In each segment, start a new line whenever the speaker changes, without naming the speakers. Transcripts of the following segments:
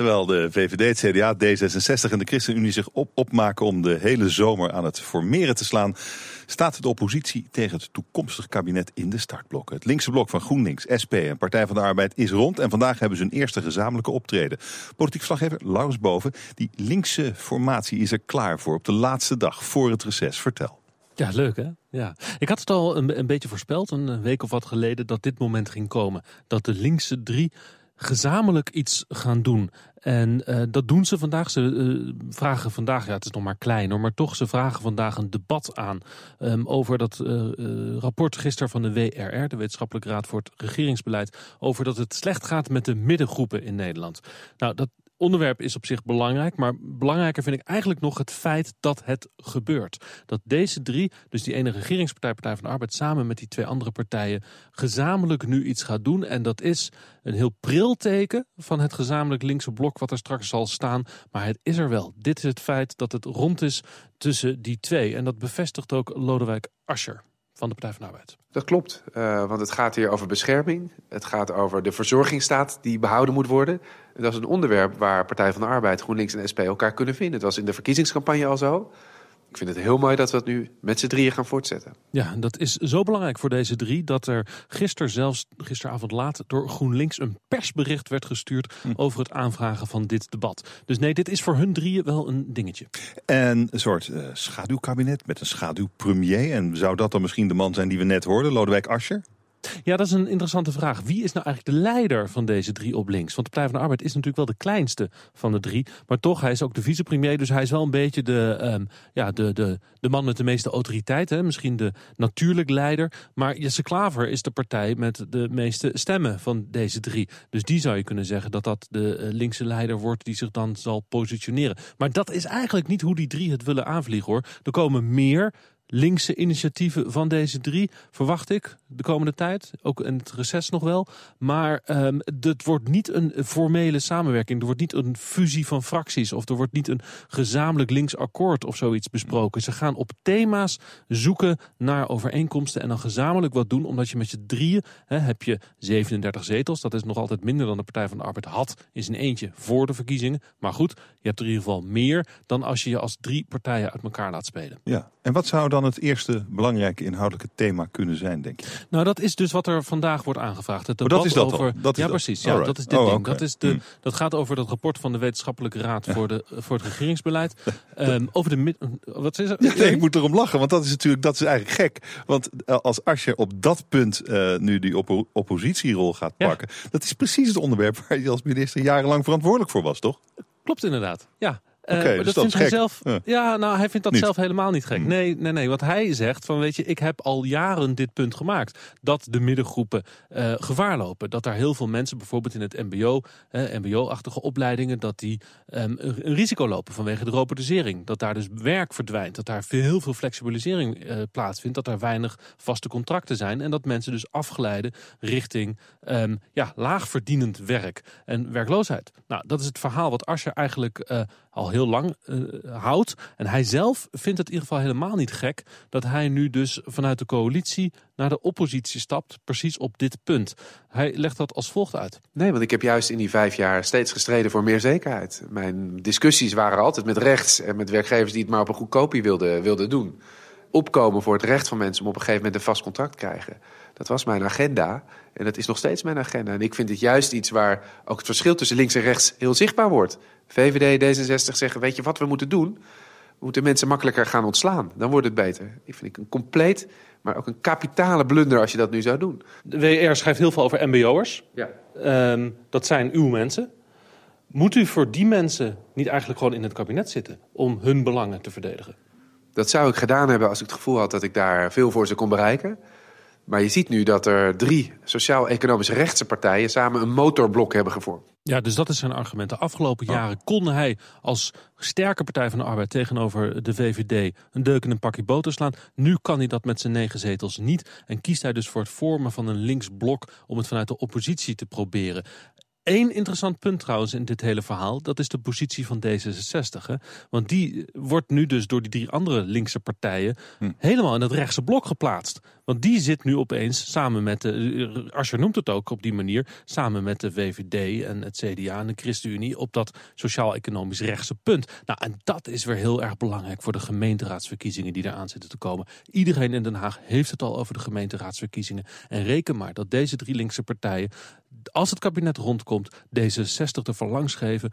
Terwijl de VVD, CDA, D66 en de ChristenUnie zich op opmaken om de hele zomer aan het formeren te slaan, staat de oppositie tegen het toekomstig kabinet in de startblokken. Het linkse blok van GroenLinks, SP en Partij van de Arbeid is rond en vandaag hebben ze hun eerste gezamenlijke optreden. Politiek verslaggever Laurens Boven, die linkse formatie is er klaar voor op de laatste dag voor het reces. Vertel.
Ja, leuk hè? Ja. Ik had het al een, een beetje voorspeld, een week of wat geleden, dat dit moment ging komen. Dat de linkse drie gezamenlijk iets gaan doen. En uh, dat doen ze vandaag. Ze uh, vragen vandaag, ja, het is nog maar klein hoor, maar toch, ze vragen vandaag een debat aan um, over dat uh, rapport gisteren van de WRR, de Wetenschappelijke Raad voor het Regeringsbeleid, over dat het slecht gaat met de middengroepen in Nederland. Nou, dat onderwerp is op zich belangrijk, maar belangrijker vind ik eigenlijk nog het feit dat het gebeurt. Dat deze drie, dus die ene regeringspartij, Partij van de Arbeid, samen met die twee andere partijen gezamenlijk nu iets gaat doen. En dat is een heel pril teken van het gezamenlijk linkse blok wat er straks zal staan. Maar het is er wel. Dit is het feit dat het rond is tussen die twee. En dat bevestigt ook Lodewijk Asscher van de Partij van de Arbeid.
Dat klopt, uh, want het gaat hier over bescherming. Het gaat over de verzorgingsstaat die behouden moet worden. Dat is een onderwerp waar Partij van de Arbeid, GroenLinks en SP elkaar kunnen vinden. Het was in de verkiezingscampagne al zo. Ik vind het heel mooi dat we het nu met z'n drieën gaan voortzetten.
Ja, dat is zo belangrijk voor deze drie dat er gisteren zelfs, gisteravond laat, door GroenLinks een persbericht werd gestuurd hm. over het aanvragen van dit debat. Dus nee, dit is voor hun drieën wel een dingetje.
En een soort uh, schaduwkabinet met een schaduwpremier. En zou dat dan misschien de man zijn die we net hoorden, Lodewijk Asscher?
Ja, dat is een interessante vraag. Wie is nou eigenlijk de leider van deze drie op links? Want de Partij van de Arbeid is natuurlijk wel de kleinste van de drie. Maar toch, hij is ook de vicepremier. Dus hij is wel een beetje de, um, ja, de, de, de man met de meeste autoriteit. Hè? Misschien de natuurlijk leider. Maar Jesse Klaver is de partij met de meeste stemmen van deze drie. Dus die zou je kunnen zeggen dat dat de uh, linkse leider wordt die zich dan zal positioneren. Maar dat is eigenlijk niet hoe die drie het willen aanvliegen hoor. Er komen meer linkse initiatieven van deze drie, verwacht ik de komende tijd. Ook in het reces nog wel. Maar um, het wordt niet een formele samenwerking. Er wordt niet een fusie van fracties. Of er wordt niet een gezamenlijk links akkoord of zoiets besproken. Ze gaan op thema's zoeken naar overeenkomsten en dan gezamenlijk wat doen. Omdat je met je drieën heb je 37 zetels. Dat is nog altijd minder dan de Partij van de Arbeid had in zijn eentje voor de verkiezingen. Maar goed, je hebt er in ieder geval meer dan als je je als drie partijen uit elkaar laat spelen.
Ja, en wat zou dan dan het eerste belangrijke inhoudelijke thema kunnen zijn, denk je?
Nou, dat is dus wat er vandaag wordt aangevraagd.
Het oh, dat is dat over...
Dat is ja, precies. Ja, dat is dit oh, ding. Dat, is de, hmm. dat gaat over dat rapport van de Wetenschappelijke Raad voor, de, voor het regeringsbeleid. um, over de... Wat is
er? Ja, nee, ik moet erom lachen, want dat is natuurlijk dat is eigenlijk gek. Want eh, als Asje op dat punt uh, nu die oppo oppositierol gaat pakken... dat is precies het onderwerp waar je als minister jarenlang verantwoordelijk voor was, toch?
Klopt inderdaad, ja. Uh, okay, dus dat, vindt hij zelf. Ja. nou, hij vindt dat zelf helemaal niet gek. Hmm. Nee, nee, nee. Wat hij zegt van, weet je, ik heb al jaren dit punt gemaakt dat de middengroepen uh, gevaar lopen. Dat daar heel veel mensen, bijvoorbeeld in het MBO, uh, MBO-achtige opleidingen, dat die um, een risico lopen vanwege de robotisering. Dat daar dus werk verdwijnt. Dat daar veel, heel veel flexibilisering plaatsvindt. Dat daar weinig vaste contracten zijn. En dat mensen dus afgeleiden richting um, ja, laagverdienend werk en werkloosheid. Nou, dat is het verhaal wat Asscher eigenlijk al heel lang uh, houdt. En hij zelf vindt het in ieder geval helemaal niet gek dat hij nu dus vanuit de coalitie naar de oppositie stapt, precies op dit punt. Hij legt dat als volgt uit.
Nee, want ik heb juist in die vijf jaar steeds gestreden voor meer zekerheid. Mijn discussies waren altijd met rechts en met werkgevers die het maar op een goedkopie wilden, wilden doen. Opkomen voor het recht van mensen om op een gegeven moment een vast contract te krijgen. Dat was mijn agenda en dat is nog steeds mijn agenda. En ik vind het juist iets waar ook het verschil tussen links en rechts heel zichtbaar wordt. VVD, D66 zeggen, weet je wat we moeten doen? We moeten mensen makkelijker gaan ontslaan. Dan wordt het beter. Ik vind ik een compleet, maar ook een kapitale blunder als je dat nu zou doen.
De WR schrijft heel veel over mbo'ers. Ja. Um, dat zijn uw mensen. Moet u voor die mensen niet eigenlijk gewoon in het kabinet zitten om hun belangen te verdedigen?
Dat zou ik gedaan hebben als ik het gevoel had dat ik daar veel voor ze kon bereiken. Maar je ziet nu dat er drie sociaal-economische rechtse partijen samen een motorblok hebben gevormd.
Ja, dus dat is zijn argument. De afgelopen oh. jaren kon hij als sterke Partij van de Arbeid tegenover de VVD een deuk in een pakje boter slaan. Nu kan hij dat met zijn negen zetels niet. En kiest hij dus voor het vormen van een linksblok om het vanuit de oppositie te proberen. Eén interessant punt trouwens in dit hele verhaal, dat is de positie van D66. Hè? Want die wordt nu dus door die drie andere linkse partijen hm. helemaal in het rechtse blok geplaatst. Want die zit nu opeens samen met de, Asscher noemt het ook op die manier, samen met de VVD en het CDA en de ChristenUnie op dat sociaal-economisch rechtse punt. Nou, en dat is weer heel erg belangrijk voor de gemeenteraadsverkiezingen die eraan zitten te komen. Iedereen in Den Haag heeft het al over de gemeenteraadsverkiezingen. En reken maar dat deze drie linkse partijen, als het kabinet rondkomt, deze 60 de verlangs geven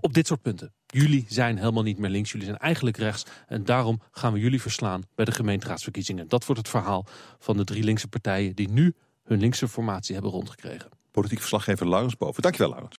op dit soort punten. Jullie zijn helemaal niet meer links, jullie zijn eigenlijk rechts. En daarom gaan we jullie verslaan bij de gemeenteraadsverkiezingen. Dat wordt het verhaal van de drie linkse partijen die nu hun linkse formatie hebben rondgekregen.
Politiek verslaggever Laurens Boven. Dankjewel Laurens.